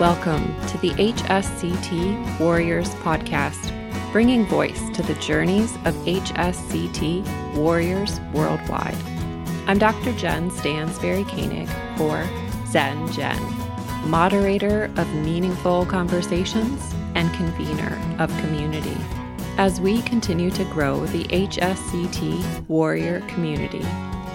Welcome to the HSCT Warriors podcast, bringing voice to the journeys of HSCT warriors worldwide. I'm Dr. Jen Stansberry Koenig, or Zen Jen, moderator of meaningful conversations and convener of community. As we continue to grow the HSCT warrior community,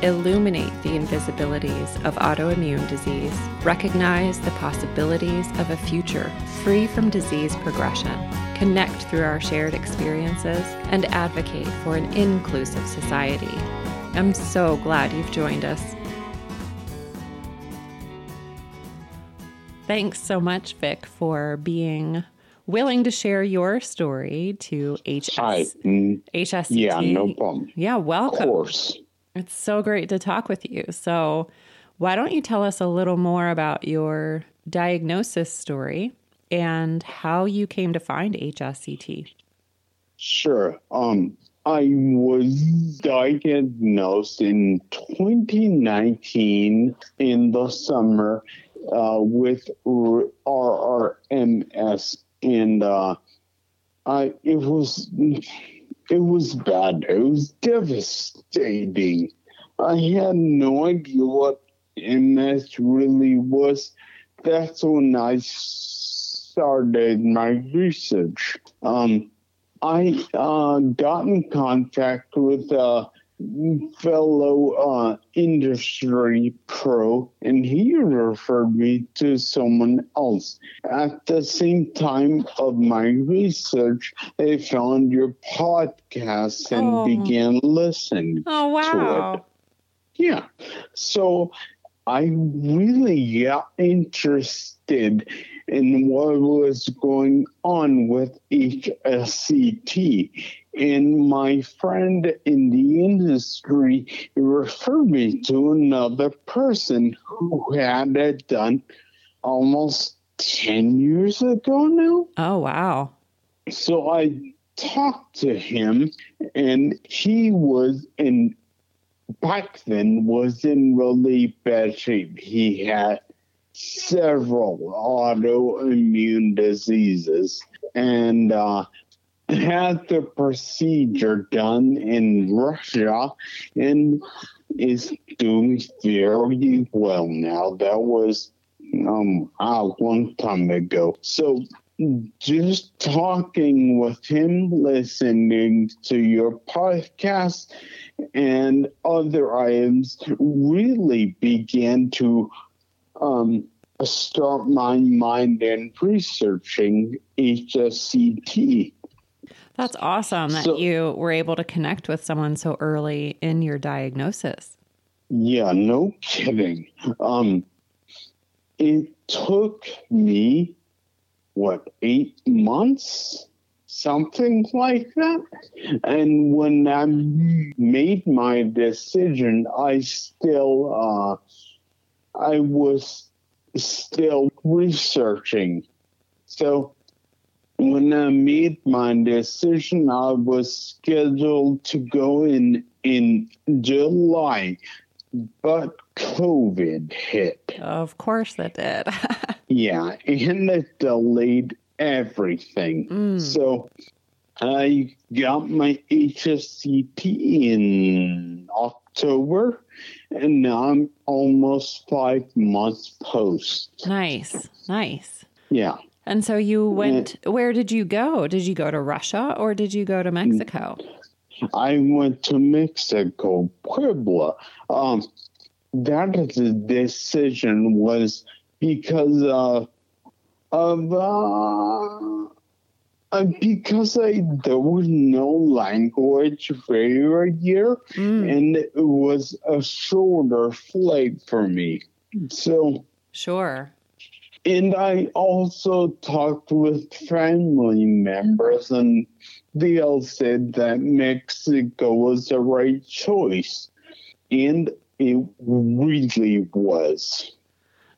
illuminate the invisibilities of autoimmune disease, recognize the possibilities of a future free from disease progression, connect through our shared experiences, and advocate for an inclusive society. I'm so glad you've joined us. Thanks so much, Vic, for being willing to share your story to HS- Hi. Mm, HSCT. Yeah, no problem. Yeah, welcome. Of course. It's so great to talk with you. So, why don't you tell us a little more about your diagnosis story and how you came to find HSCT? Sure. Um, I was diagnosed in 2019 in the summer uh, with RRMS, and uh, I it was it was bad. It was devastating. I had no idea what MS really was. That's when I started my research. Um, I uh, got in contact with a fellow uh, industry pro, and he referred me to someone else. At the same time of my research, I found your podcast and Oh. began listening Oh, wow. yeah. So I really got interested in what was going on with HSCT. And my friend in the industry referred me to another person who had it done almost 10 years ago now. Oh, wow. So I talked to him, and he was in back then was in really bad shape. He had several autoimmune diseases and uh, had the procedure done in Russia and is doing very well now. That was um a long time ago. So just talking with him, listening to your podcast and other items really began to um, start my mind in researching HSCT. That's awesome that So- you were able to connect with someone so early in your diagnosis. Yeah, no kidding. Um, it took me, what, eight months? Something like that. And when I made my decision, I still, uh, I was still researching. So when I made my decision, I was scheduled to go in in July, but COVID hit. Of course, that did. Yeah, and it delayed everything. Mm. So I got my HSCT in October, and now I'm almost five months post. nice, nice. Yeah. And so you went, where did you go? Did you go to Russia or did you go to Mexico? I went to Mexico, Puebla. Um, that is the decision was because uh, of uh, because I there was no language barrier Mm, and it was a shorter flight for me. So sure. and I also talked with family members, and they all said that Mexico was the right choice. And it really was.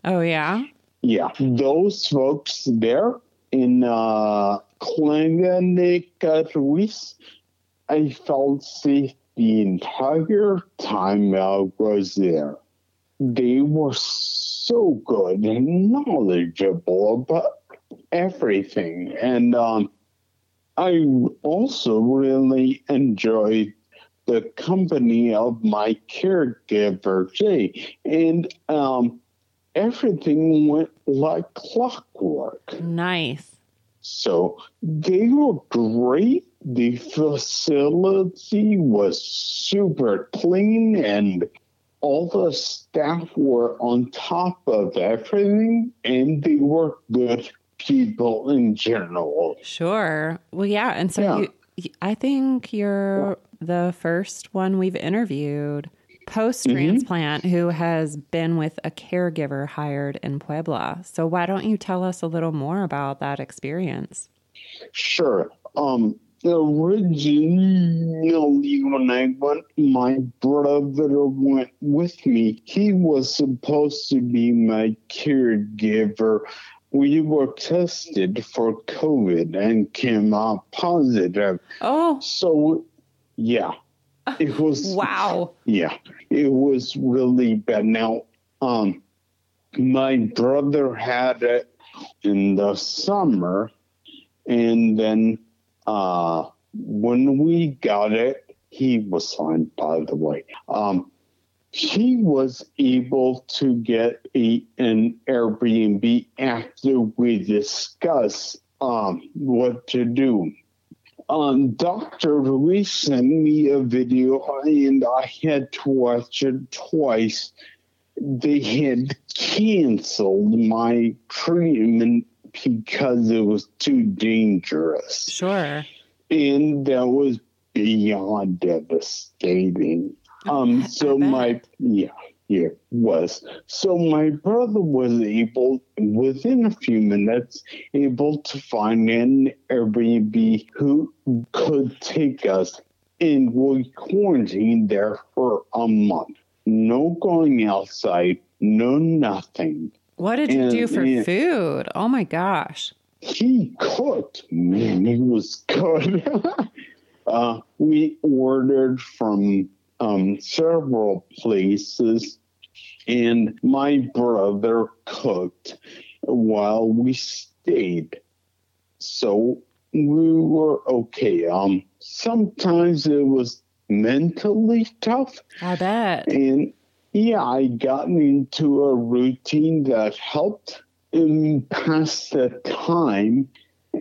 Oh, yeah. Yeah, those folks there in uh, Clínica Ruiz, I felt safe the entire time I was there. they were so good and knowledgeable about everything. And um, I also really enjoyed the company of my caregiver, Jay. And um, everything went like clockwork. Nice. So they were great. The facility was super clean and all the staff were on top of everything and they were good people in general. Sure. Well, yeah. And so Yeah. you, I think you're the first one we've interviewed post transplant who has been with a caregiver hired in Puebla. So why don't you tell us a little more about that experience? Sure. Um, originally, when I went, my brother went with me. He was supposed to be my caregiver. We were tested for COVID and came out positive. Oh, So, yeah, it was. wow. Yeah, it was really bad. Now, um, my brother had it in the summer, and then uh, when we got it, he was fine, by the way. Um, he was able to get a, an Airbnb after we discussed um, what to do um, Dr. Ruiz sent me a video and I had to watch it twice. They had canceled my treatment because it was too dangerous. Sure. And that was beyond devastating. Um, so my, yeah, yeah, was. So my brother was able, within a few minutes, able to find an Airbnb who could take us and we quarantined there for a month. No going outside, no nothing. What did you do for and- food? Oh my gosh. He cooked. Man, he was good. uh, we ordered from um, several places, and my brother cooked while we stayed. So we were okay. Um, sometimes it was mentally tough, I bet. and yeah, I got into a routine that helped um, pass the time.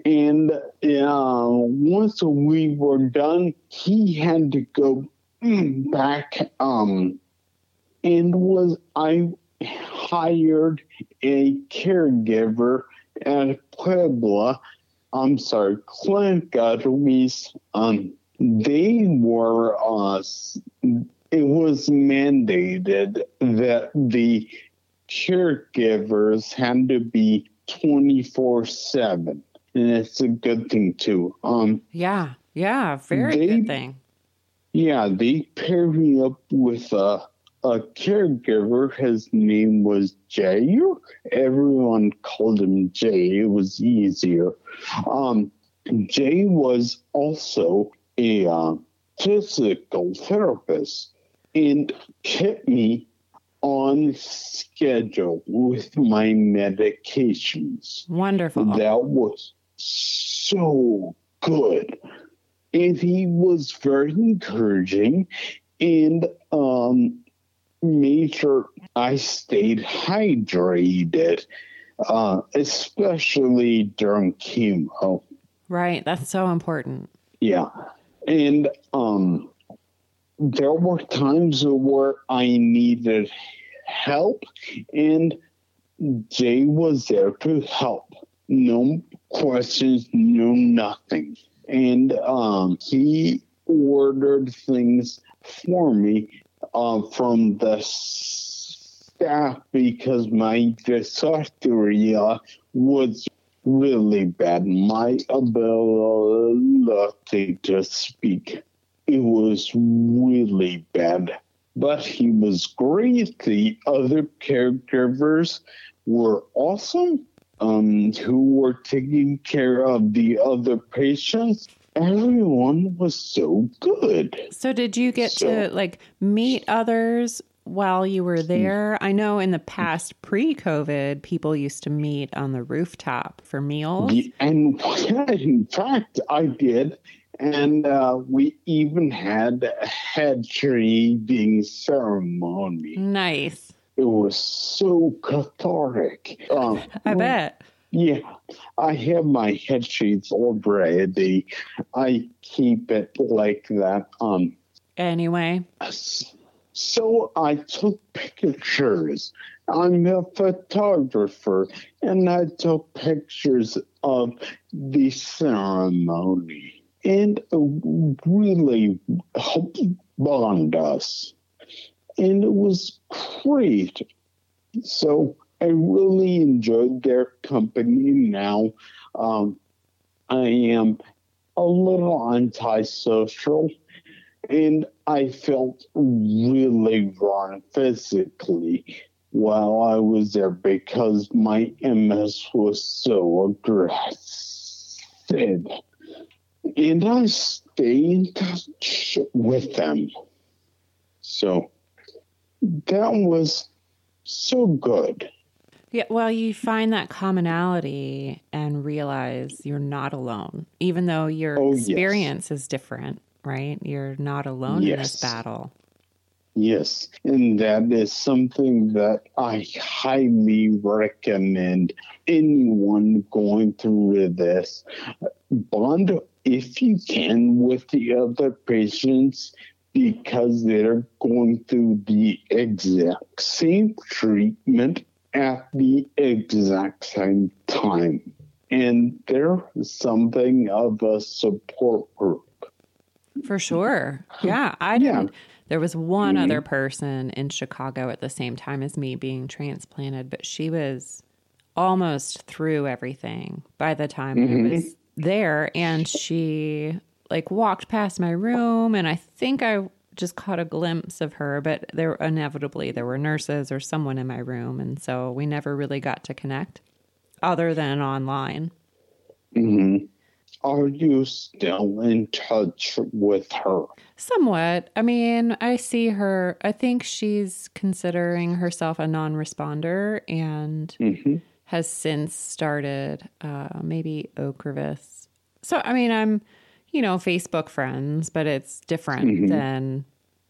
And uh, once we were done, he had to go back. Um, and was I hired a caregiver at Puebla. I'm sorry, Clínica Ruiz. Um, they were uh, it was mandated that the caregivers had to be 24 7 and it's a good thing too um Yeah. Yeah. Very They- good thing. Yeah they paired me up with a a caregiver his name was jay everyone called him jay it was easier um jay was also a uh, physical therapist and kept me on schedule with my medications. Wonderful. That was so good. And he was very encouraging and um, made sure I stayed hydrated, uh, especially during chemo. Right. That's so important. Yeah. And um there were times where I needed help and Jay was there to help. No questions, no nothing. And um he ordered things for me uh, from the staff because my dysphagia was really bad. My ability to speak, it was really bad. But he was great. The other caregivers were awesome, um, who were taking care of the other patients. Everyone was so good. So did you get So- to like meet others while you were there? I know in the past, pre COVID, people used to meet on the rooftop for meals. And in fact, I did. And uh, we even had a head shaving ceremony. Nice. It was so cathartic. Um, I bet. Yeah, I have my head sheets all already. I keep it like that. Um, Anyway, so I took pictures. I'm a photographer, and I took pictures of the ceremony, and it really helped bond us, and it was great. So I really enjoyed their company. Now, um, I am a little antisocial and I felt really wrong physically while I was there because my MS was so aggressive. And I stay in touch with them. So that was so good. yeah, well, you find that commonality and realize you're not alone, even though your Oh, yes. experience is different, right? You're not alone in this Yes. battle. Yes, and that is something that I highly recommend anyone going through this. Bond, if you can, with the other patients because they're going through the exact same treatment at the exact same time. And they're something of a support group. For sure. Yeah. I Yeah. didn't. There was one Mhm. other person in Chicago at the same time as me being transplanted, but she was almost through everything by the time I was there. And she like walked past my room and I think I just caught a glimpse of her, but there inevitably there were nurses or someone in my room. And so we never really got to connect other than online. hmm Are you still in touch with her? Somewhat. I mean, I see her. I think she's considering herself a non responder and hmm has since started uh, maybe Ocrevus. So, I mean, I'm, you know, Facebook friends, but it's different Mhm. than,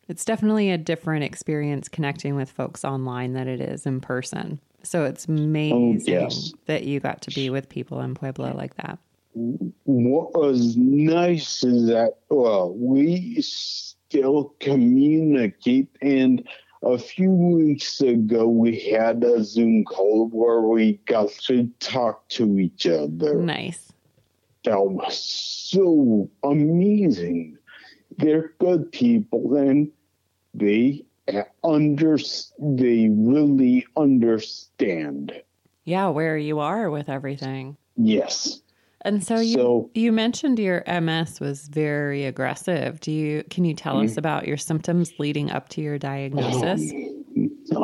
it's definitely a different experience connecting with folks online than it is in person. So it's amazing yes. that you got to be with people in Puebla like that. What was nice is that, well, we still communicate. And a few weeks ago, we had a Zoom call where we got to talk to each other. Nice. That was so amazing. They're good people and they under they really understand. Yeah, where you are with everything. Yes. And so you So- you mentioned your MS was very aggressive. Do you can you tell Mm-hmm. us about your symptoms leading up to your diagnosis?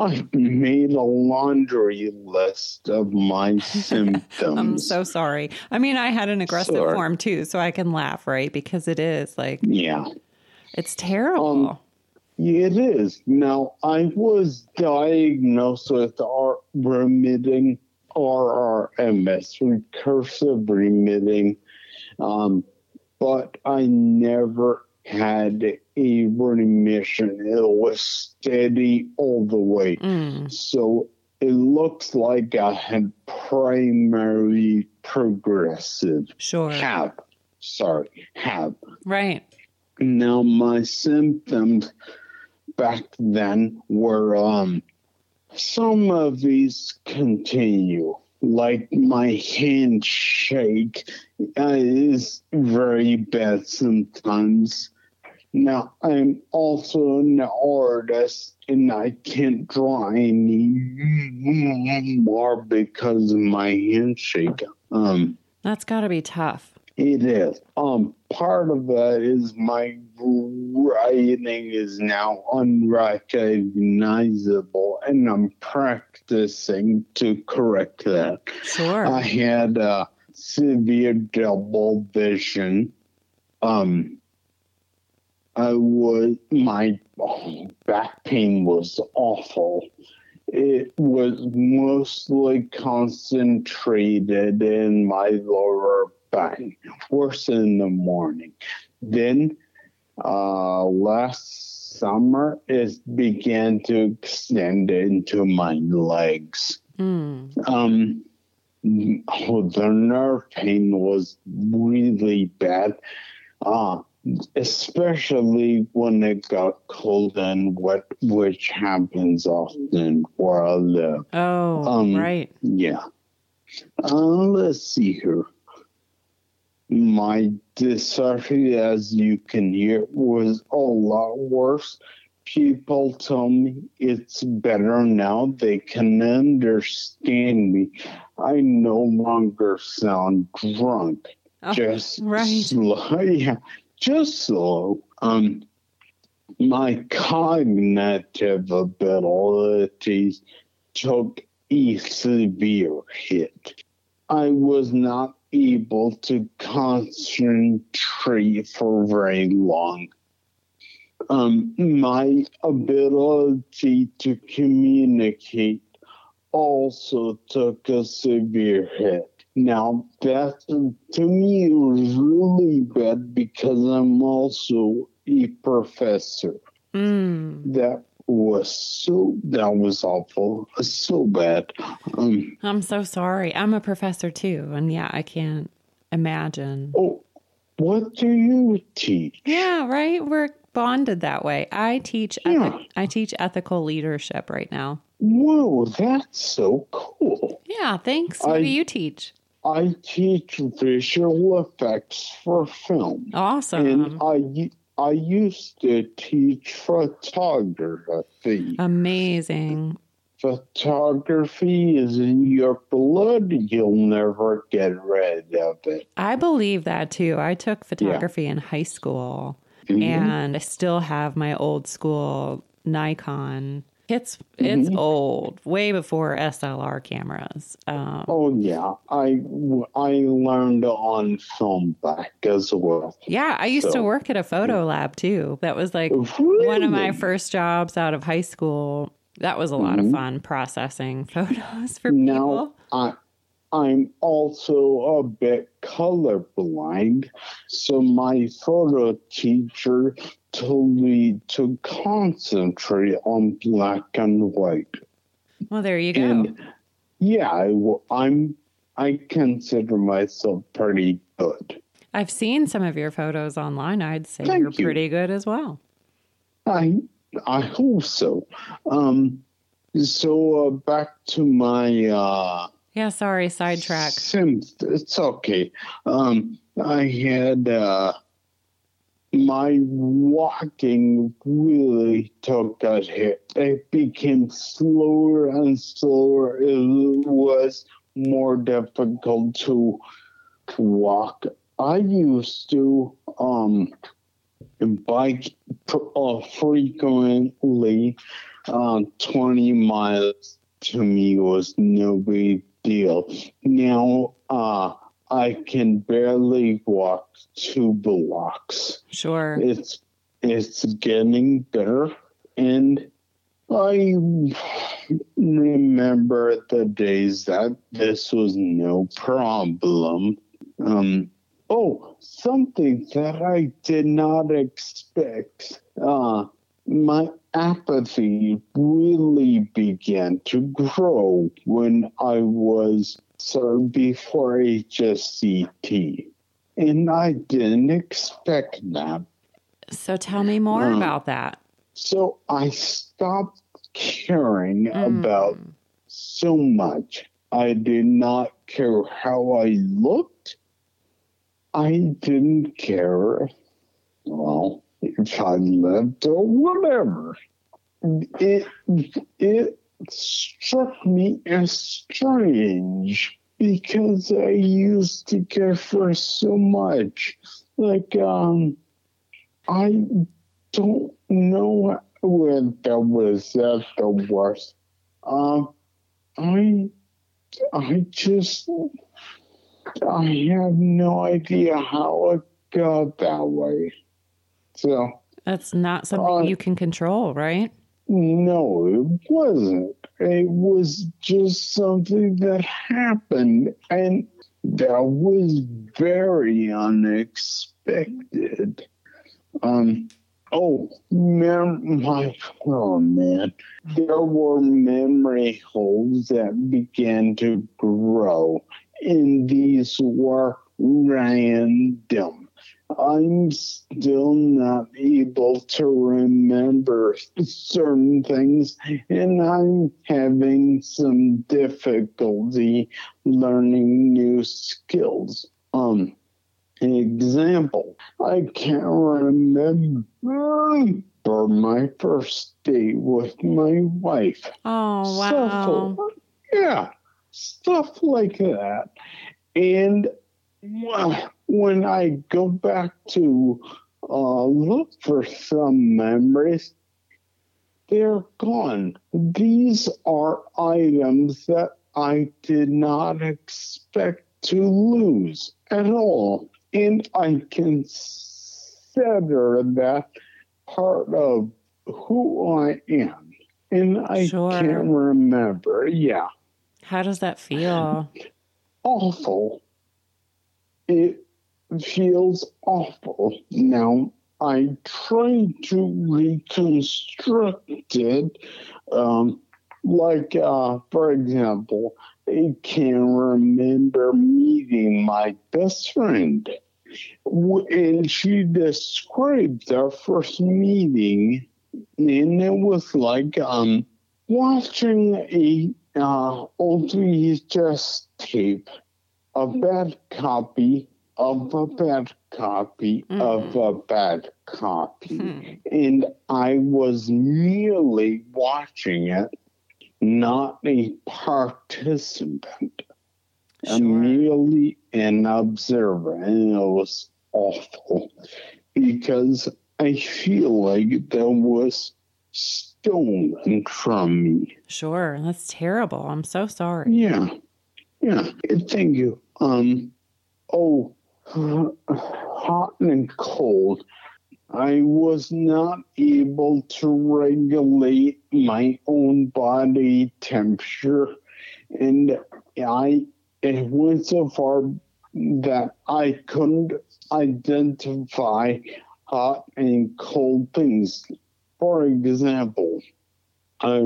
I made a laundry list of my symptoms. I'm so sorry. I mean, I had an aggressive Sorry. form too, so I can laugh, right? Because it is like yeah, it's terrible. Um, it is. Now, I was diagnosed with R- remitting RRMS, recursive remitting, um, but I never had a remission. It was steady all the way. Mm, So it looks like I had primary progressive. sure. Have. Sorry, have. Right. Now my symptoms back then were um some of these continue. Like my handshake uh, is very bad sometimes. Now I'm also an artist and I can't draw anymore because of my handshake. Um That's got to be tough. it is. Um, part of that is my writing is now unrecognizable, and I'm practicing to correct that. Sure. I had uh, severe double vision. Um, I was my back pain was awful. It was mostly concentrated in my lower back, worse in the morning. Then uh, last summer, it began to extend into my legs. Mm. Um, oh, the nerve pain was really bad. Uh, especially when it got cold and wet, which happens often where I live. Oh, Um, right. Yeah. Uh, let's see here. My dysphagia, as you can hear, was a lot worse. People tell me it's better now. They can understand me. I no longer sound drunk. Oh, just right. slow. Yeah, just so Um, my cognitive abilities took a severe hit. I was not able to concentrate for very long. Um, my ability to communicate also took a severe hit. Now, that to me it was really bad because I'm also a professor. Mm. That was so that was awful, so bad. Um, I'm so sorry. I'm a professor too. And yeah, I can't imagine. oh, what do you teach? Yeah, right. We're bonded that way. I teach Yeah. ethi- I teach ethical leadership right now. Whoa, that's so cool. Yeah, thanks. What I- do you teach? I teach visual effects for film. Awesome. And I I used to teach photography. Amazing. Photography is in your blood. You'll never get rid of it. I believe that too. I took photography in high school Mhm. and I still have my old school Nikon. It's it's Mm-hmm. old, way before SLR cameras. Um, Oh yeah, I I learned on film back as well. yeah, I used to work at a photo lab too. That was like one of my first jobs out of high school. That was a lot of fun processing photos for people. Now I I'm also a bit colorblind, so my photo teacher me to concentrate on black and white. Well, there you go. And yeah, I'm. I consider myself pretty good. I've seen some of your photos online. I'd say Thank you're you. pretty good as well. I I hope so. Um, so uh, back to my uh, Yeah, sorry, sidetrack. Sims. It's okay. Um, I had uh, my walking really took a hit. It became slower and slower. It was more difficult to to walk. I used to um bike uh, frequently. Uh, Twenty miles to me was no big deal. Now uh, I can barely walk two blocks. Sure. It's it's getting better, and I remember the days that this was no problem. Um, oh, something that I did not expect. Uh, my apathy really began to grow when I was served before HSCT. And I didn't expect that. So tell me more Um, about that. So I stopped caring Mm. about so much. I did not care how I looked. I didn't care, well, if I lived or whatever. It, it struck me as strange because I used to care for so much. Like, um, I don't know when that was at the worst. Um, I, I just, I have no idea how it got that way. So That's not something Uh, you can control, right? No, it wasn't. It was just something that happened, and that was very unexpected. Um. Oh, mem- my oh man, there were memory holes that began to grow, and these were random. I'm still not able to remember certain things, and I'm having some difficulty learning new skills. Um, an example, I can't remember my first date with my wife. Oh, Stuff, wow. yeah, stuff like that. And well, when I go back to uh, look for some memories, they're gone. These are items that I did not expect to lose at all. And I consider that part of who I am. And I Sure. can't remember. Yeah How does that feel? awful. It feels awful. Now, I tried to reconstruct it. Um, like, uh, for example, I can remember meeting my best friend. And she described our first meeting, and it was like um, watching a uh, old VHS tape, a bad copy of a bad copy of a bad copy. Hmm. And I was merely watching it, not a participant. Sure. I'm merely an observer, and it was awful because I feel like there was stolen from me. Sure. That's terrible. I'm so sorry. Yeah, yeah. Thank you. Um, oh, Uh, hot and cold. I was not able to regulate my own body temperature, and I it went so far that I couldn't identify hot and cold things. For example, I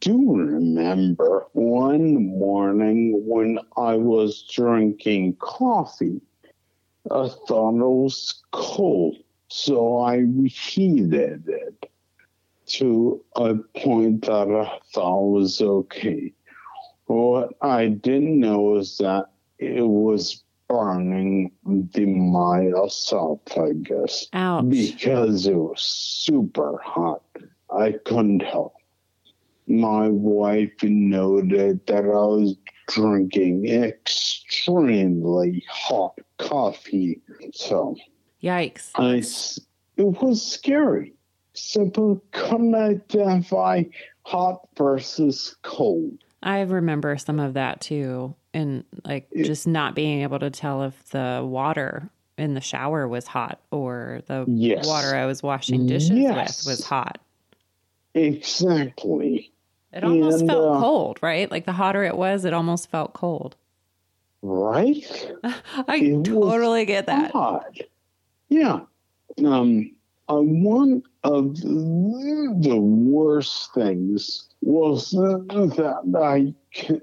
do remember one morning when I was drinking coffee. I thought it was cold, so I reheated it to a point that I thought was okay. What I didn't know is that it was burning the my esophagus Ouch. because it was super hot. I couldn't help. My wife noted that I was drinking extremely hot coffee. So Yikes. I, it was scary. Simply couldn't identify hot versus cold. I remember some of that too. And like It- just not being able to tell if the water in the shower was hot or the Yes. water I was washing dishes Yes. with was hot. Exactly. It almost And, felt uh, cold, right? Like the hotter it was, it almost felt cold. Right? I It totally get that. odd. Yeah. Um, uh, one of the, the worst things was that I,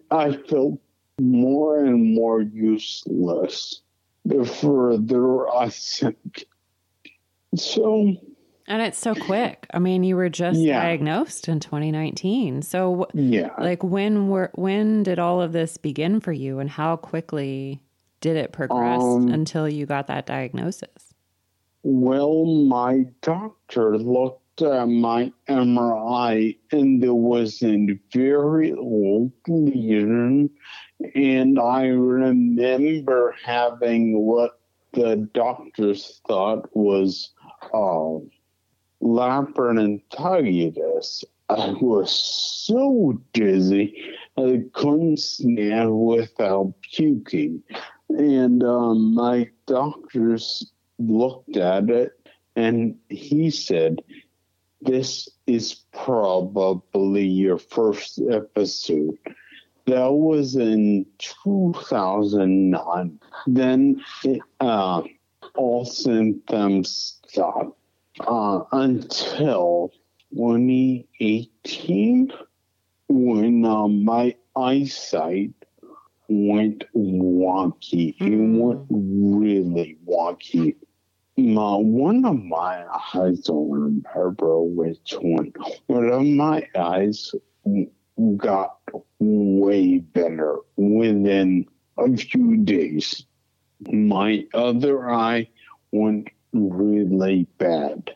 I felt more and more useless the further I sank. So, And it's so quick. I mean, you were just Yeah. diagnosed in 2019. So yeah. like when were when did all of this begin for you and how quickly did it progress Um, until you got that diagnosis? Well, my doctor looked at my MRI and there was a very old lesion. And I remember having what the doctors thought was uh, labyrinthitis. I was so dizzy, I couldn't stand without puking. And um, my doctors looked at it And he said, This is probably your first episode. That was in 2009. Then it, uh, all symptoms stopped uh, until 2018 when uh, my eyesight went wonky. It Mm. went really wonky. My, one of my eyes, I don't remember which one. One of my eyes got way better within a few days. My other eye went really bad.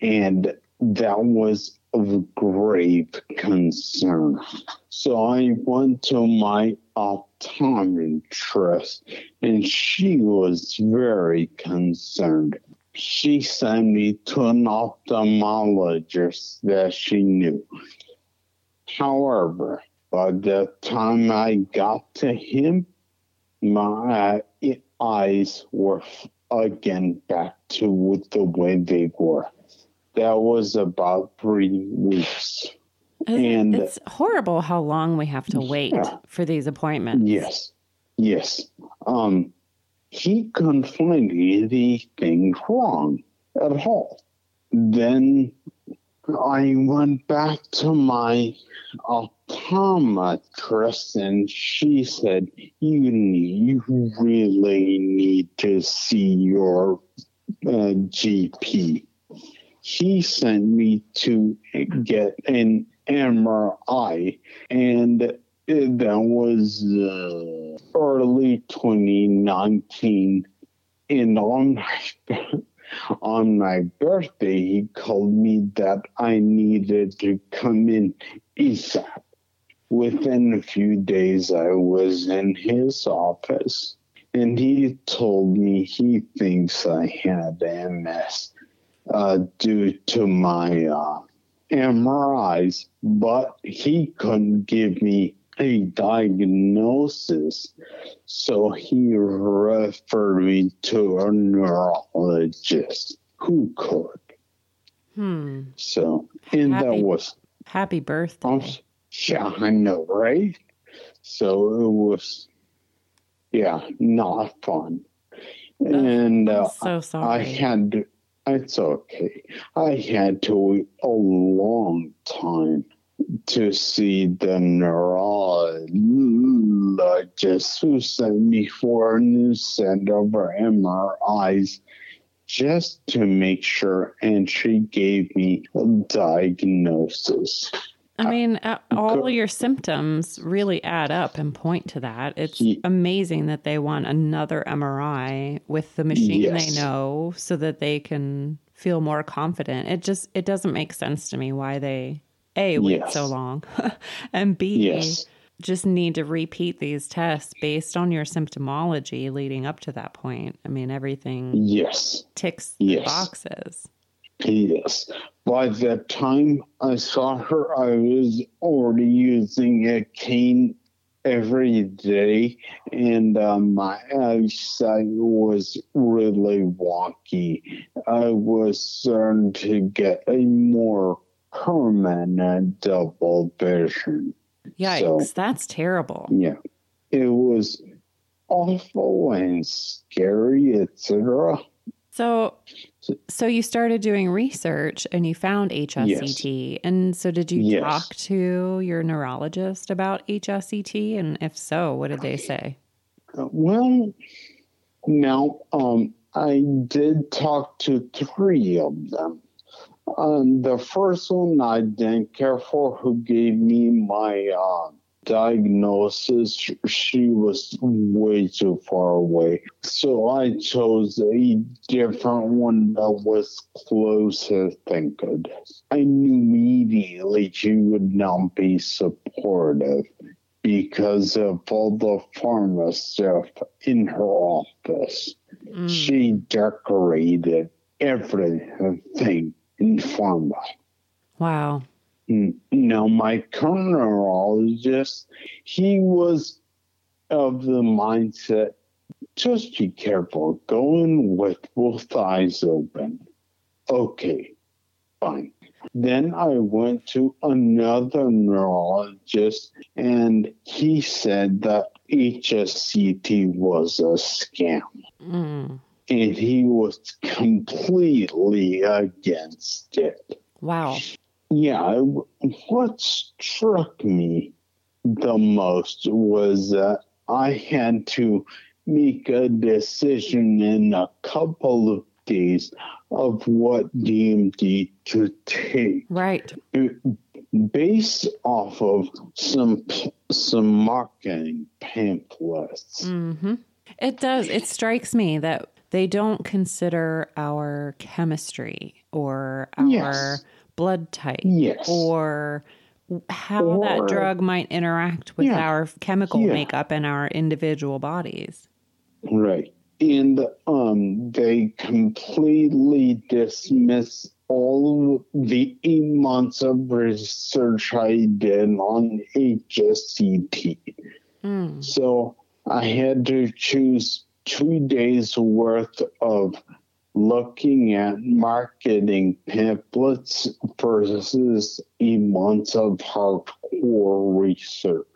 And that was of grave concern. So I went to my optometrist and she was very concerned. She sent me to an ophthalmologist that she knew. However, by the time I got to him, my eyes were again back to with the way they were. That was about three weeks. And- it's horrible how long we have to wait Yeah. for these appointments. Yes, yes. Um, he couldn't find anything wrong at all. Then I went back to my optometrist, and she said, "You need, you really need to see your uh, GP." He sent me to get an MRI, and that was uh, early 2019. And on my, on my birthday, he called me that I needed to come in ASAP. Within a few days, I was in his office, and he told me he thinks I have MS uh, due to my uh, MRIs, but he couldn't give me a diagnosis. So he referred me to a neurologist who could. Hmm. So, and that was, Happy birthday. um, yeah, I know, right? So it was, yeah, not fun. And uh, so I had to, it's okay. I had to wait a long time to see the neurologist who sent me for a new set of MRIs just to make sure, and she gave me a diagnosis. I mean, uh, all your symptoms really add up and point to that. It's Ye- amazing that they want another MRI with the machine Yes. they know so that they can feel more confident. It just it doesn't make sense to me why they A wait Yes. so long and B Yes. just need to repeat these tests based on your symptomology leading up to that point. I mean, everything Yes. ticks the boxes. Yes. By the time I saw her, I was already using a cane every day, and uh, my eyesight was really wonky. I was starting to get a more permanent double vision. Yikes, So- that's terrible. Yeah. It was awful and scary, etc. So, so you started doing research and you found HSCT. And so, did you Yes. talk to your neurologist about HSCT? And if so, what did they say? Well, now um, I did talk to three of them. Um, the first one I didn't care for, who gave me my uh, diagnosis. She was way too far away, so I chose a different one that was closer thinking. I knew immediately she would not be supportive because of all the pharma stuff in her office. Mm. She decorated everything in pharma. Wow. Now, my current neurologist, he was of the mindset just be careful, go in with both eyes open. okay, fine. Then I went to another neurologist, and he said that HSCT was a scam. Mm. And he was completely against it. Wow. Yeah, what struck me the most was that I had to make a decision in a couple of days of what DMD to take Right. based off of some some marketing pamphlets. hmm It does. It strikes me that they don't consider our chemistry or our Yes. Blood type Yes. or how that drug might interact with Yeah. our chemical Yeah. makeup in our individual bodies. Right. And um, they completely dismiss all the eight months of research I did on HSCT. Mm. So I had to choose two days worth of looking at marketing pamphlets versus eight months of hardcore research.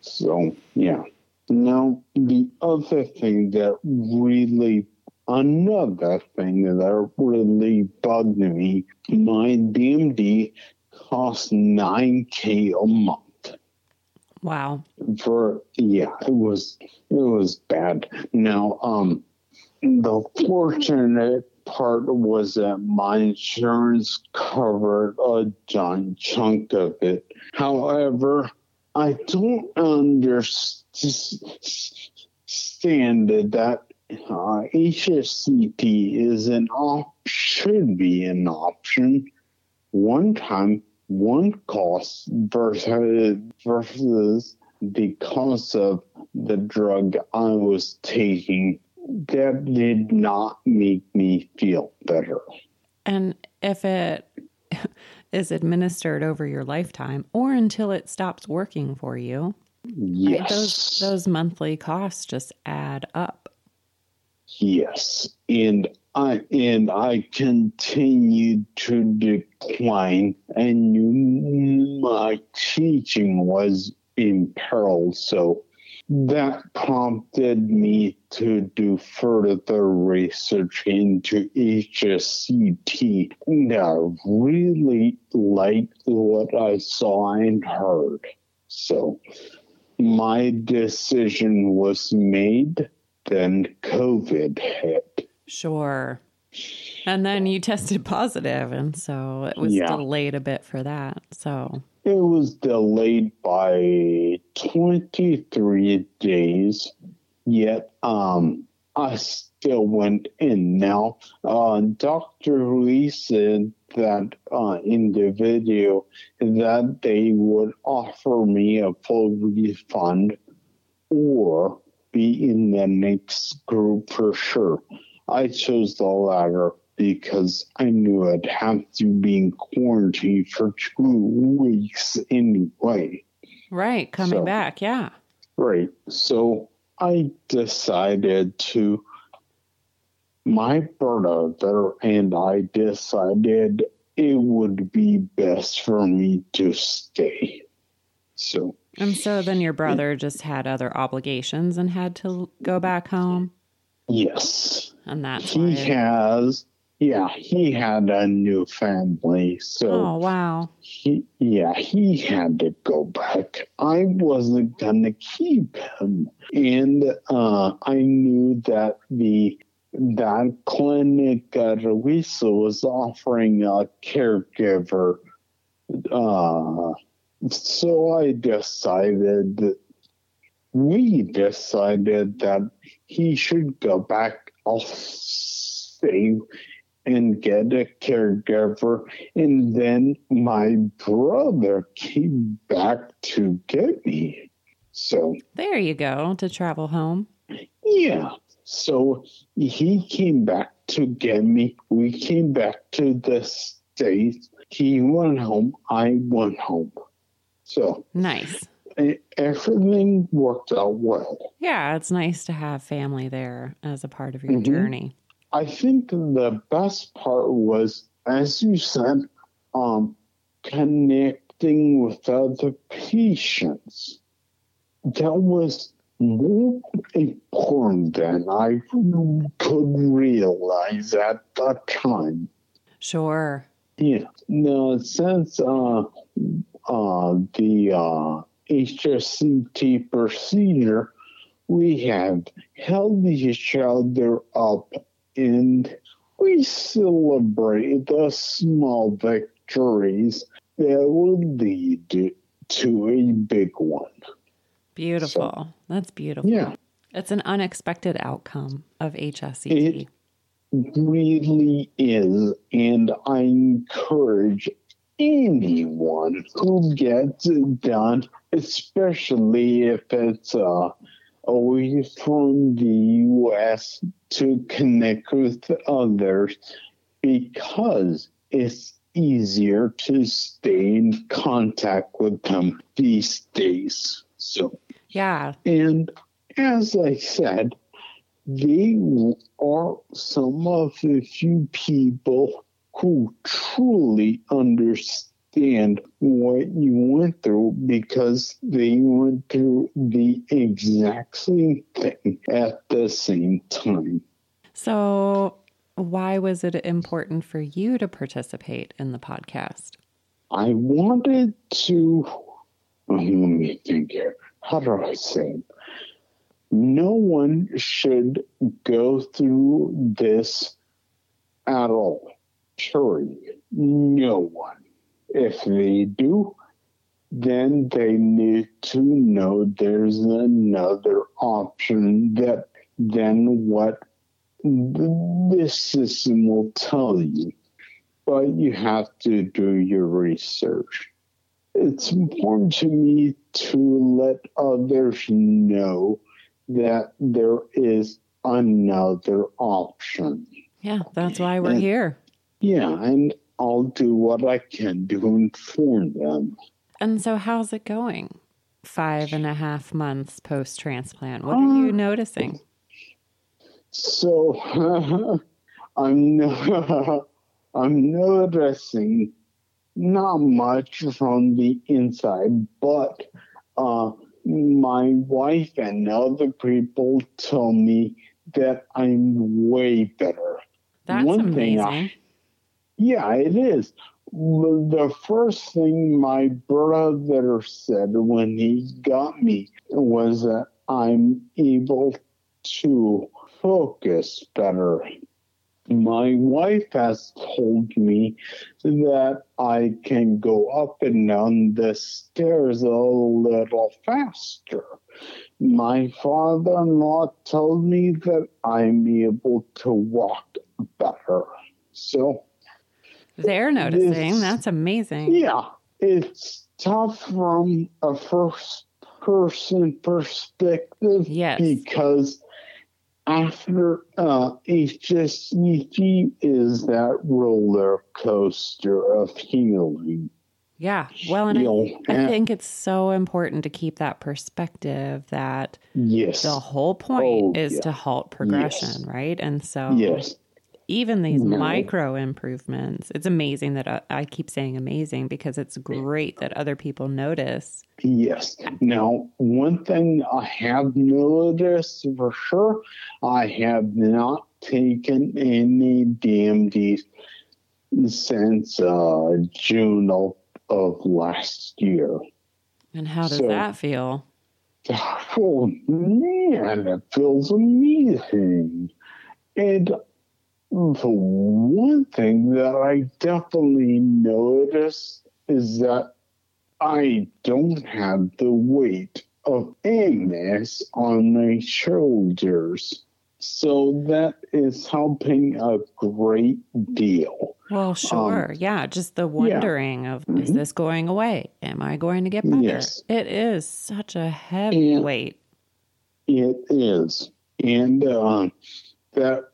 So, yeah. Now, the other thing that really, another thing that really bugged me, my DMD cost 9K a month Wow. for yeah it was it was bad now um the fortunate part was that my insurance covered a giant chunk of it. However i don't understand that uh, HSCT is an op- should be an option. One time one cost versus versus the cost of the drug I was taking that did not make me feel better. And if it is administered over your lifetime or until it stops working for you, Yes. right, those those monthly costs just add up. Yes, and I and I continued to decline, and my teaching was in peril. So that prompted me to do further research into HSCT. And I really liked what I saw and heard. So my decision was made then COVID hit. Sure. And then you tested positive, and so it was Yeah. delayed a bit for that. So, It was delayed by 23 days, yet um, I still went in. Now, uh, Dr. Lee said that uh, that they would offer me a full refund or be in the next group for sure. I chose the latter because I knew I'd have to be in quarantine for two weeks anyway. right, coming So- back. Yeah. Right. So I decided to, my brother and I decided it would be best for me to stay. So, And so then your brother just had other obligations and had to go back home. yes. And that's He has, yeah, he had a new family. So, oh, wow. he, yeah, he had to go back. I wasn't gonna keep him, and uh, I knew that the that clinic at Louisa was offering a caregiver. Uh, so I decided we decided that he should go back. I'll stay and get a caregiver. And then my brother came back to get me. So, There you go to travel home. yeah. So he came back to get me. We came back to the States. He went home. I went home. So Nice. everything worked out well. Yeah, it's nice to have family there as a part of your Mhm. journey. I think the best part was, as you said, um, connecting with other patients. That was more important than I could realize at the time. Sure. Yeah. Now, since uh, uh, the uh, HSCT procedure, we have held each other up and we celebrate the small victories that will lead to a big one. Beautiful. So, That's beautiful. Yeah. It's an unexpected outcome of HSCT. It really is. And I encourage anyone who gets it done, especially if it's uh, away from the U.S., to connect with others because it's easier to stay in contact with them these days. So, yeah. And as I said, they are some of the few people who truly understand what you went through because they went through the exact same thing at the same time. So, why was it important for you to participate in the podcast? I wanted to, oh, let me think here. How do I say it? No one should go through this at all Period. No one. If they do, then they need to know there's another option that then what this system will tell you. But you have to do your research. It's important to me to let others know that there is another option. Yeah, that's why we're and, here. Yeah, and I'll do what I can to inform them. And so, how's it going? Five and a half months post transplant. What are you uh, noticing? So, I'm I'm noticing not much from the inside, but uh, my wife and other people tell me that I'm way better. That's One amazing. Thing I, yeah, it is. The first thing my brother said when he got me was that I'm able to focus better. My wife has told me that I can go up and down the stairs a little faster. My father in law told me that I'm able to walk better. So they're noticing. That's amazing. Yeah. It's tough from a first person perspective. Yes. Because after uh, HSCT is that roller coaster of healing. Yeah. Well, and I, I, think it's so important to keep that perspective that yes. the whole point oh, is yeah. to halt progression, yes. right? And so yes even these no. micro improvements it's amazing that I, I, keep saying amazing because it's great that other people notice. Yes. Now one thing i have noticed for sure i have not taken any dmds since uh, june of, of last year. And how does so, that feel? Oh man it feels amazing. And the one thing that I definitely notice is that I don't have the weight of MS on my shoulders. So that is helping a great deal. Well, sure. Um, yeah. Just the wondering yeah. of is mm-hmm. this going away? Am I going to get better? Yes. It is such a heavy and weight. It is. And uh, that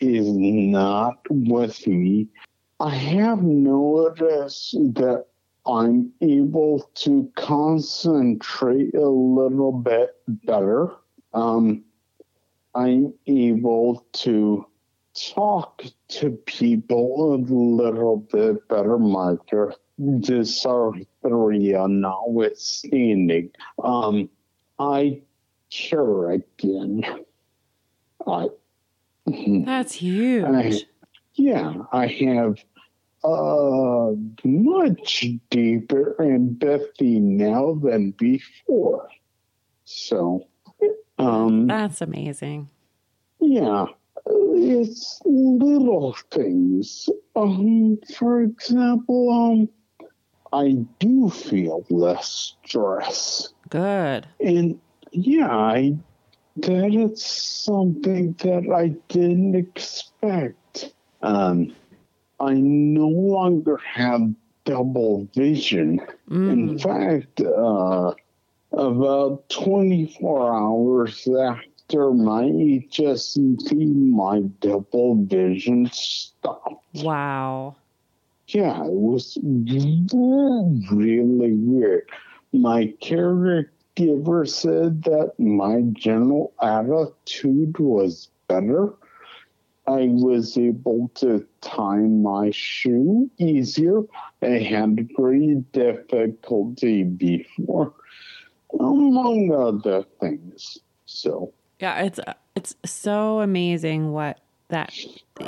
is not with me. I have noticed that I'm able to concentrate a little bit better. Um, I'm able to talk to people a little bit better, my dysarthria notwithstanding. Um, I care again. I, That's huge. I, yeah, I have uh, much deeper empathy now than before. So, um, That's amazing. yeah, it's little things. Um, for example, um, I do feel less stress. Good. And yeah, I that is something that I didn't expect. Um, I no longer have double vision. In Mm. fact, uh, about 24 hours after my HSCT, my double vision stopped. Wow. Yeah, it was really weird. My caregiver said that my general attitude was better. I was able to tie my shoe easier. I had great difficulty before, among other things. So, Yeah, it's it's so amazing what that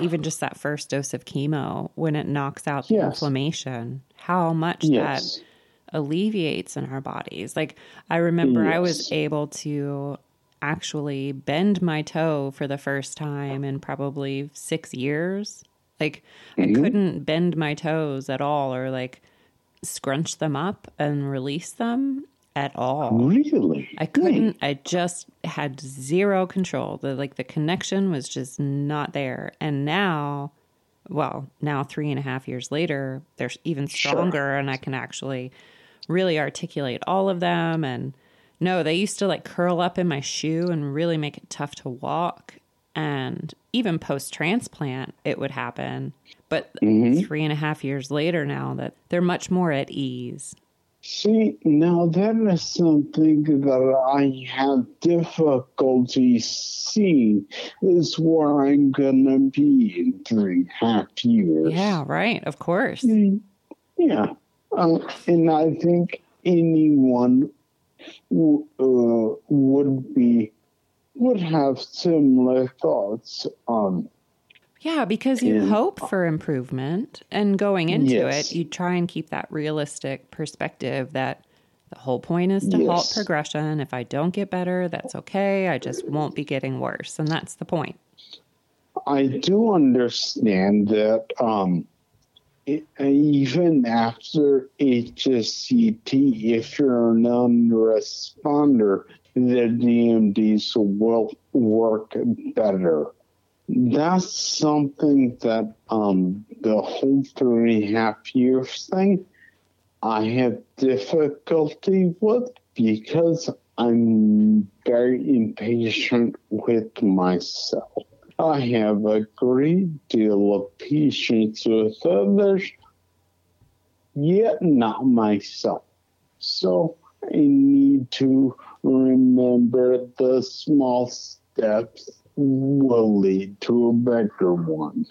even just that first dose of chemo when it knocks out the Yes. inflammation, how much yes. that alleviates in our bodies. Like I remember I was able to actually bend my toe for the first time in probably 6 years. Like I Mhm. couldn't bend my toes at all or like scrunch them up and release them at all. Really? I couldn't. I just had zero control. The like the connection was just not there. And now, well, now three and a half years later, they're even Sure. stronger, and I can actually really articulate all of them. And no, they used to like curl up in my shoe and really make it tough to walk. And even post transplant, it would happen. But mm-hmm. three and a half years later, now that they're much more at ease. See, now that is something that I have difficulty seeing is where I'm gonna be in three and a half years. Yeah, right. Of course. Mm, yeah. Uh, and I think anyone w- uh, would be would have similar thoughts. Um, Yeah, because you And- hope for improvement and going into Yes. it, you try and keep that realistic perspective that the whole point is to halt progression. If I don't get better, that's okay. I just won't be getting worse. And that's the point. I do understand that um, even after HSCT, if you're a non-responder, the DMDs will work better. That's something that um, the whole three and a half years thing I have difficulty with because I'm very impatient with myself. I have a great deal of patience with others, yet not myself. So I need to remember the small steps will lead to a bigger one.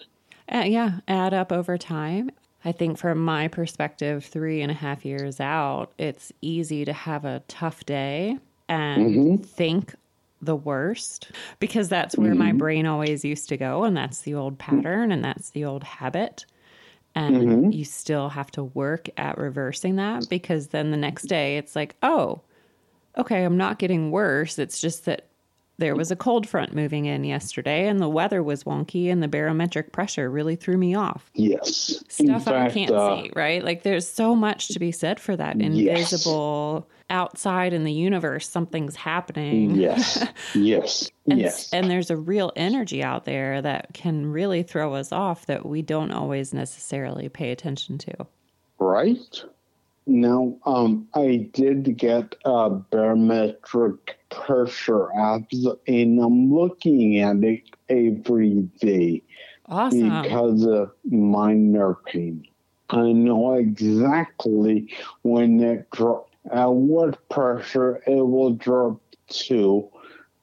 Uh, yeah, add up over time. I think from my perspective, three and a half years out, it's easy to have a tough day and think the worst because that's where my mm-hmm. brain always used to go. And that's the old pattern and that's the old habit. And mm-hmm. you still have to work at reversing that because then the next day it's like, oh, okay, I'm not getting worse. It's just that there was a cold front moving in yesterday and the weather was wonky and the barometric pressure really threw me off. Yes. Stuff I can't uh, see, right? Like there's so much to be said for that Yes. invisible outside in the universe, something's happening. Yes. Yes. And, yes. and there's a real energy out there that can really throw us off that we don't always necessarily pay attention to. right? Now, um, I did get a barometric pressure apps, and I'm looking at it every day Awesome. because of my nerve pain. I know exactly when it drop, at what pressure it will drop to,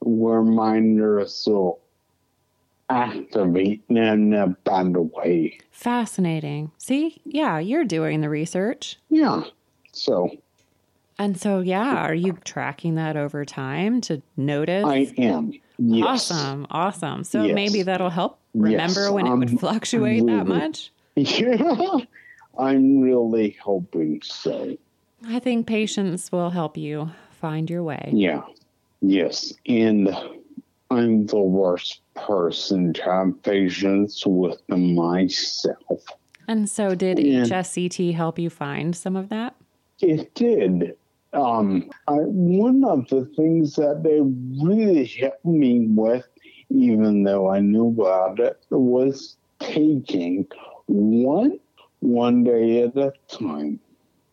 where my nerves will activate in a bad way. Fascinating. See? Yeah, you're doing the research. Yeah. So And so, yeah, are you tracking that over time to notice? I am. Yes. Awesome. Awesome. So Yes. maybe that'll help remember when it would fluctuate that much. Yeah. I'm really hoping so. I think patience will help you find your way. Yeah. Yes. And I'm the worst person to have patience with myself. And so, did Yeah. HSCT help you find some of that? It did. Um, I, one of the things that they really helped me with, even though I knew about it, was taking one one day at a time,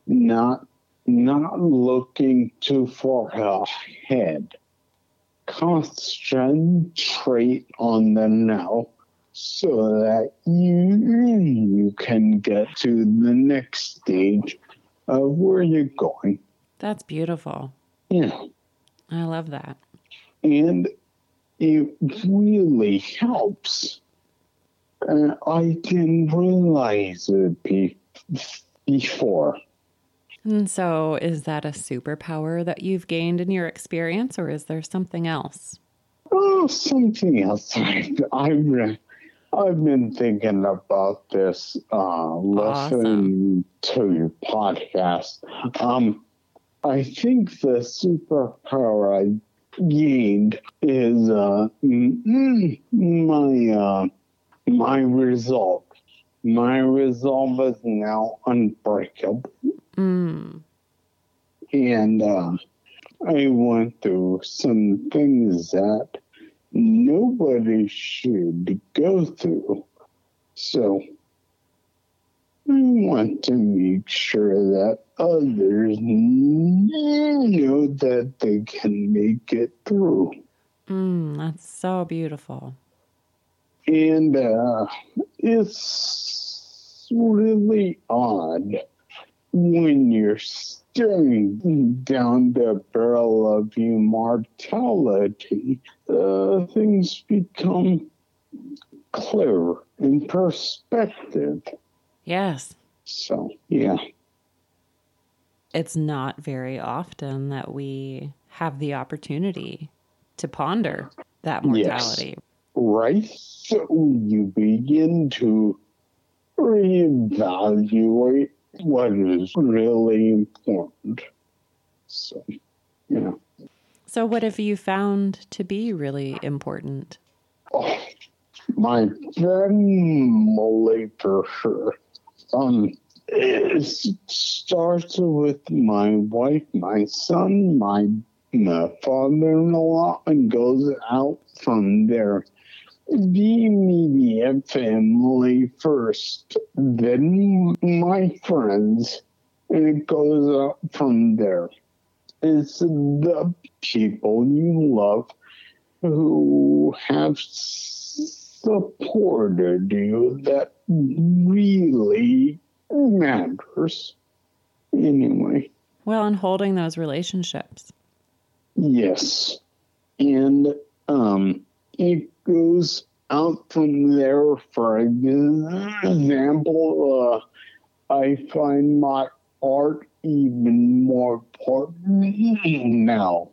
not not looking too far ahead. Concentrate on the now so that you you can get to the next stage of where you're going. That's beautiful. Yeah. I love that. And it really helps. Uh, I didn't realize it be- before. And so, is that a superpower that you've gained in your experience, or is there something else? Oh, something else. I've, I've, I've been thinking about this, uh, listening to your podcast. Um, I think the superpower I gained is uh, mm, my uh, my resolve. My resolve is now unbreakable, Mm. and uh, I went through some things that nobody should go through. So I want to make sure that others know that they can make it through. Mm, that's so beautiful. And uh, it's really odd when you're staring down the barrel of immortality, uh, things become clear in perspective. Yes. So, yeah. It's not very often that we have the opportunity to ponder that mortality. Yes. Right? So you begin to reevaluate what is really important. So, yeah. So, what have you found to be really important? Oh, my family for sure. Um, it starts with my wife, my son, my, my father-in-law, and goes out from there. The immediate family first, then my friends, and it goes up from there. It's the people you love who have supported you that really matters. Anyway, Well, in holding those relationships. yes. And um, it goes out from there. For example, uh, I find my art even more important now.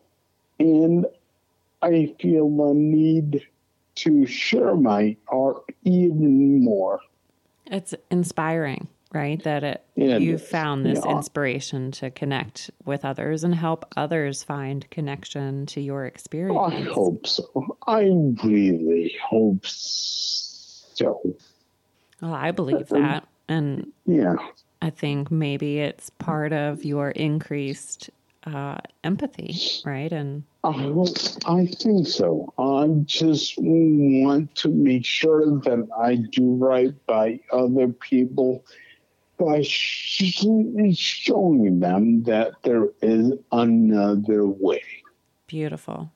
And I feel the need to share my art even more. It's inspiring, right? That it It you found this yeah. inspiration to connect with others and help others find connection to your experience. I hope so. I really hope so. Well, I believe that. And Yeah. I think maybe it's part of your increased uh, empathy, right? And Uh, I, I think so. I just want to make sure that I do right by other people by showing them that there is another way. beautiful.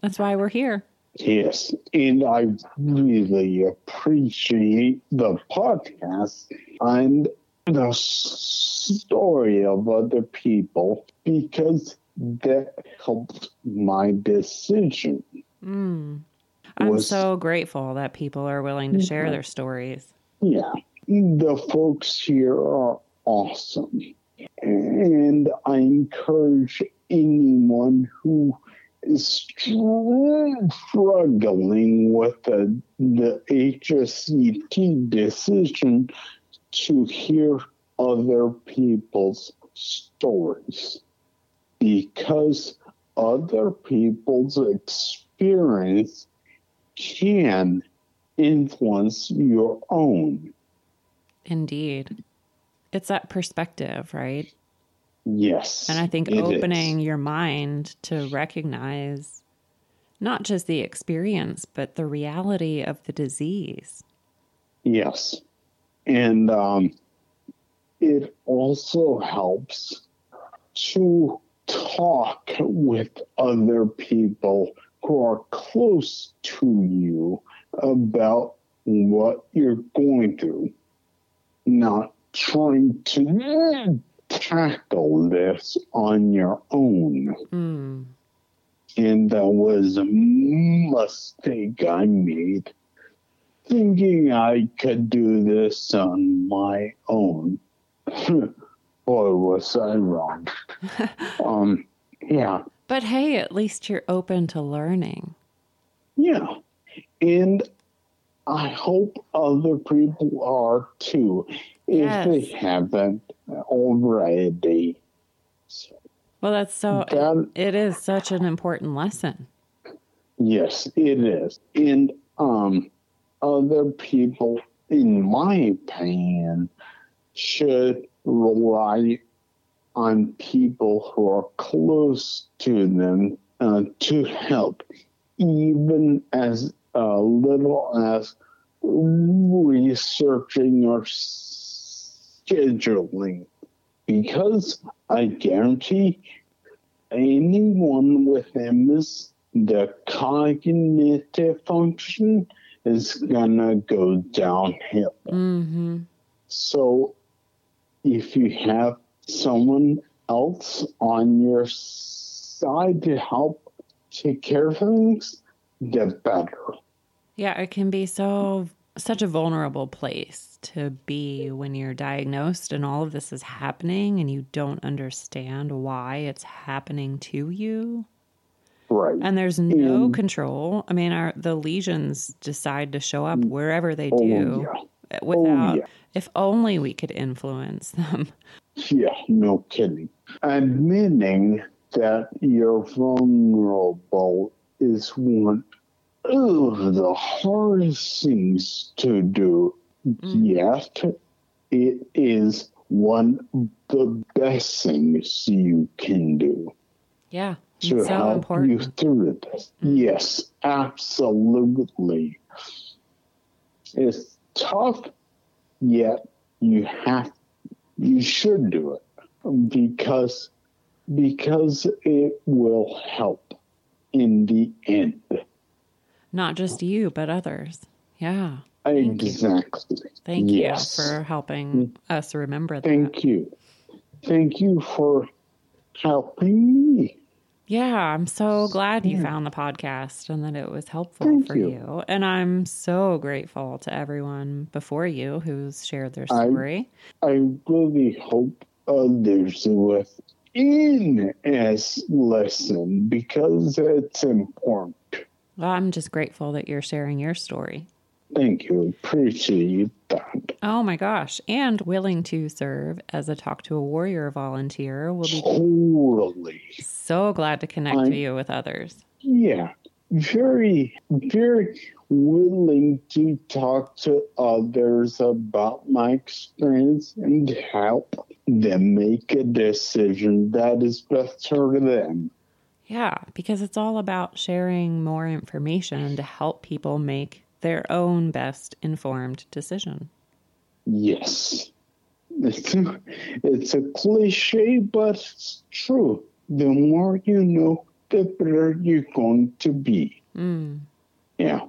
That's why we're here. Yes, and I really appreciate the podcast and the story of other people because that helped my decision. Mm. I'm was so grateful that people are willing to share their stories. Yeah, the folks here are awesome. And I encourage anyone who is struggling with the, the HSCT decision to hear other people's stories because other people's experience can influence your own. Indeed. It's that perspective, right? Yes. And I think opening is. your mind to recognize not just the experience, but the reality of the disease. Yes. And um, it also helps to talk with other people who are close to you about what you're going through, not trying to tackle this on your own. Mm. And that was a mistake I made, thinking I could do this on my own. Boy, was I wrong. um, yeah, But hey, at least you're open to learning. yeah. And I hope other people are too, if Yes. they haven't already. So, Well, that's so, That- it is such an important lesson. Yes, it is. And um, other people, in my opinion, should rely on people who are close to them uh, to help, even as uh, little as researching or scheduling. Because I guarantee anyone with MS, the cognitive function is gonna go downhill. hmm So if you have someone else on your side to help take care of things, the better. Yeah, it can be so, such a vulnerable place to be when you're diagnosed and all of this is happening and you don't understand why it's happening to you. Right. And there's no And- control. I mean, our the lesions decide to show up mm. wherever they oh, do yeah. Oh, without yeah. if only we could influence them. Yeah, no kidding. And meaning that you're vulnerable is one of the hardest things to do. Mm-hmm. Yet, it is one of the best things you can do Yeah. To so help important. you through this. Mm-hmm. Yes, absolutely. It's tough, yet you have, you should do it because because it will help in the end. Not just you, but others. Yeah. Thank you. exactly. Thank Yes. you for helping us remember that. Thank you. Thank you for helping me. Yeah, I'm so glad you found the podcast and that it was helpful Thank for you. you. And I'm so grateful to everyone before you who's shared their story. I really hope others within us listen because it's important. Well, I'm just grateful that you're sharing your story. Thank you. Appreciate that. Oh my gosh. And willing to serve as a Talk to a Warrior volunteer. We'll be Totally. So glad to connect I- to you with others. Yeah. Very, very willing to talk to others about my experience and help them make a decision that is best for them. Yeah, because it's all about sharing more information to help people make their own best informed decision. Yes. It's, it's a cliche, but it's true. The more you know, the better you're going to be. Mm, Yeah.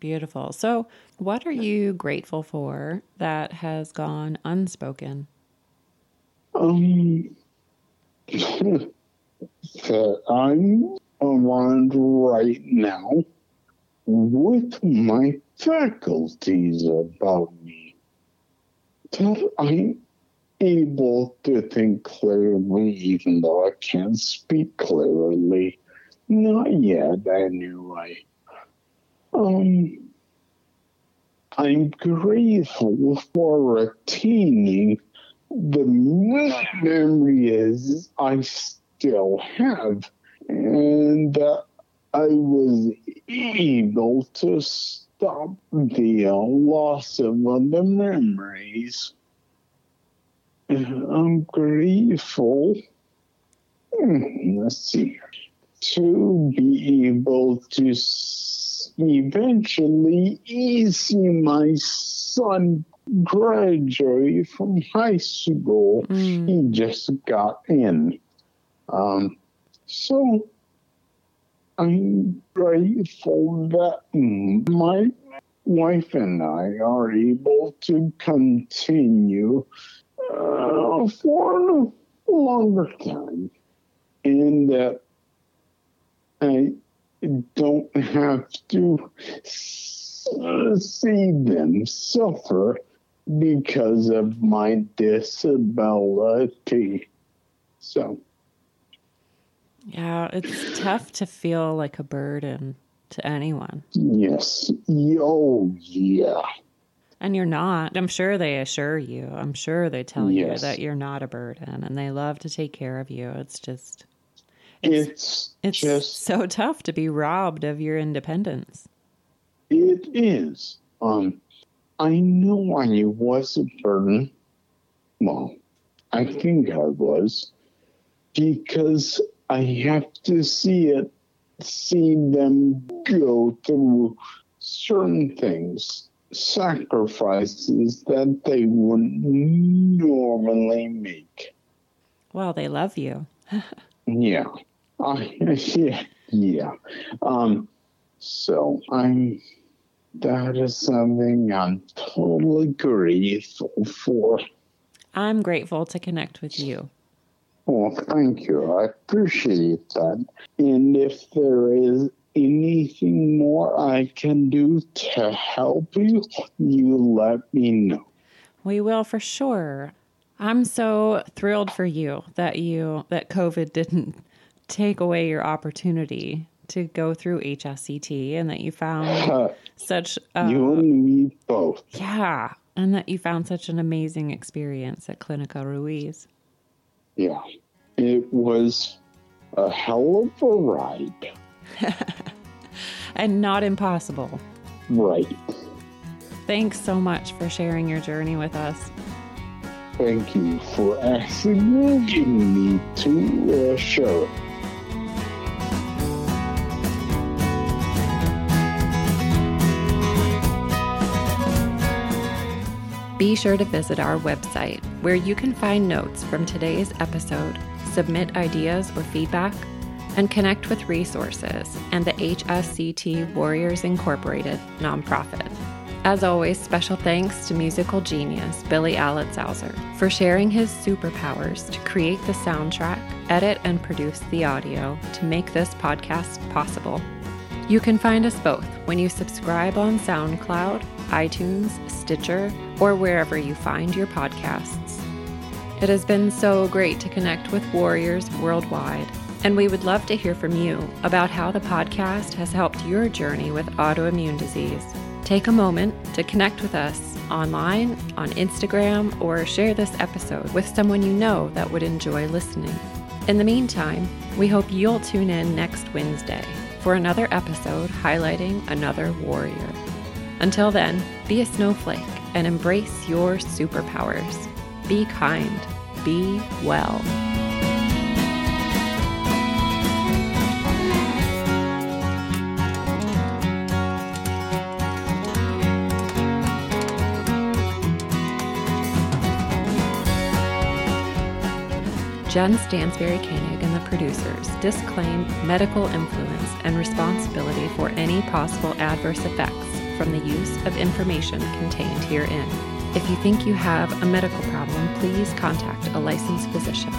beautiful. So, what are you grateful for that has gone unspoken? Um, that I'm around right now with my faculties about me. That I'm able to think clearly, even though I can't speak clearly. Not yet, anyway. Um, I'm grateful for retaining the memories I still have, and that I was able to stop the loss of the memories. I'm grateful. Hmm, let's see. To be able to eventually easy my son graduate from high school. Mm. He just got in. Um, so I'm grateful that my wife and I are able to continue uh, for a longer time, and that I don't have to see them suffer because of my disability. So, yeah, it's tough to feel like a burden to anyone. Yes. Oh, yeah. And you're not. I'm sure they assure you. I'm sure they tell yes. you that you're not a burden and they love to take care of you. It's just it's it's, it's just so tough to be robbed of your independence. It is. Um I know I was a burden. Well, I think I was because I have to see it, see them go through certain things sacrifices that they wouldn't normally make. Well, they love you. yeah. I, yeah. Yeah. Um, so I'm, that is something I'm totally grateful for. I'm grateful to connect with you. Well, thank you. I appreciate that. And if there is anything more I can do to help you, you let me know. We will for sure. I'm so thrilled for you that you that COVID didn't take away your opportunity to go through HSCT and that you found such uh, you and me both. Yeah, and that you found such an amazing experience at Clinica Ruiz. Yeah. It was a hell of a ride. and not impossible. Right. Thanks so much for sharing your journey with us. Thank you for asking me to uh, share Be sure to visit our website where you can find notes from today's episode, submit ideas or feedback, and connect with resources and the HSCT Warriors Incorporated nonprofit. As always, special thanks to musical genius Billy Alitzhauser for sharing his superpowers to create the soundtrack, edit, and produce the audio to make this podcast possible. You can find us both when you subscribe on SoundCloud, iTunes, Stitcher, or wherever you find your podcasts. It has been so great to connect with warriors worldwide and we would love to hear from you about how the podcast has helped your journey with autoimmune disease. Take a moment to connect with us online, on Instagram, or share this episode with someone you know that would enjoy listening. In the meantime, we hope you'll tune in next Wednesday for another episode highlighting another warrior. Until then, be a snowflake and embrace your superpowers. Be kind, be well. Jen Stansberry Koenig and the producers disclaim medical influence and responsibility for any possible adverse effects from the use of information contained herein. If you think you have a medical problem, please contact a licensed physician.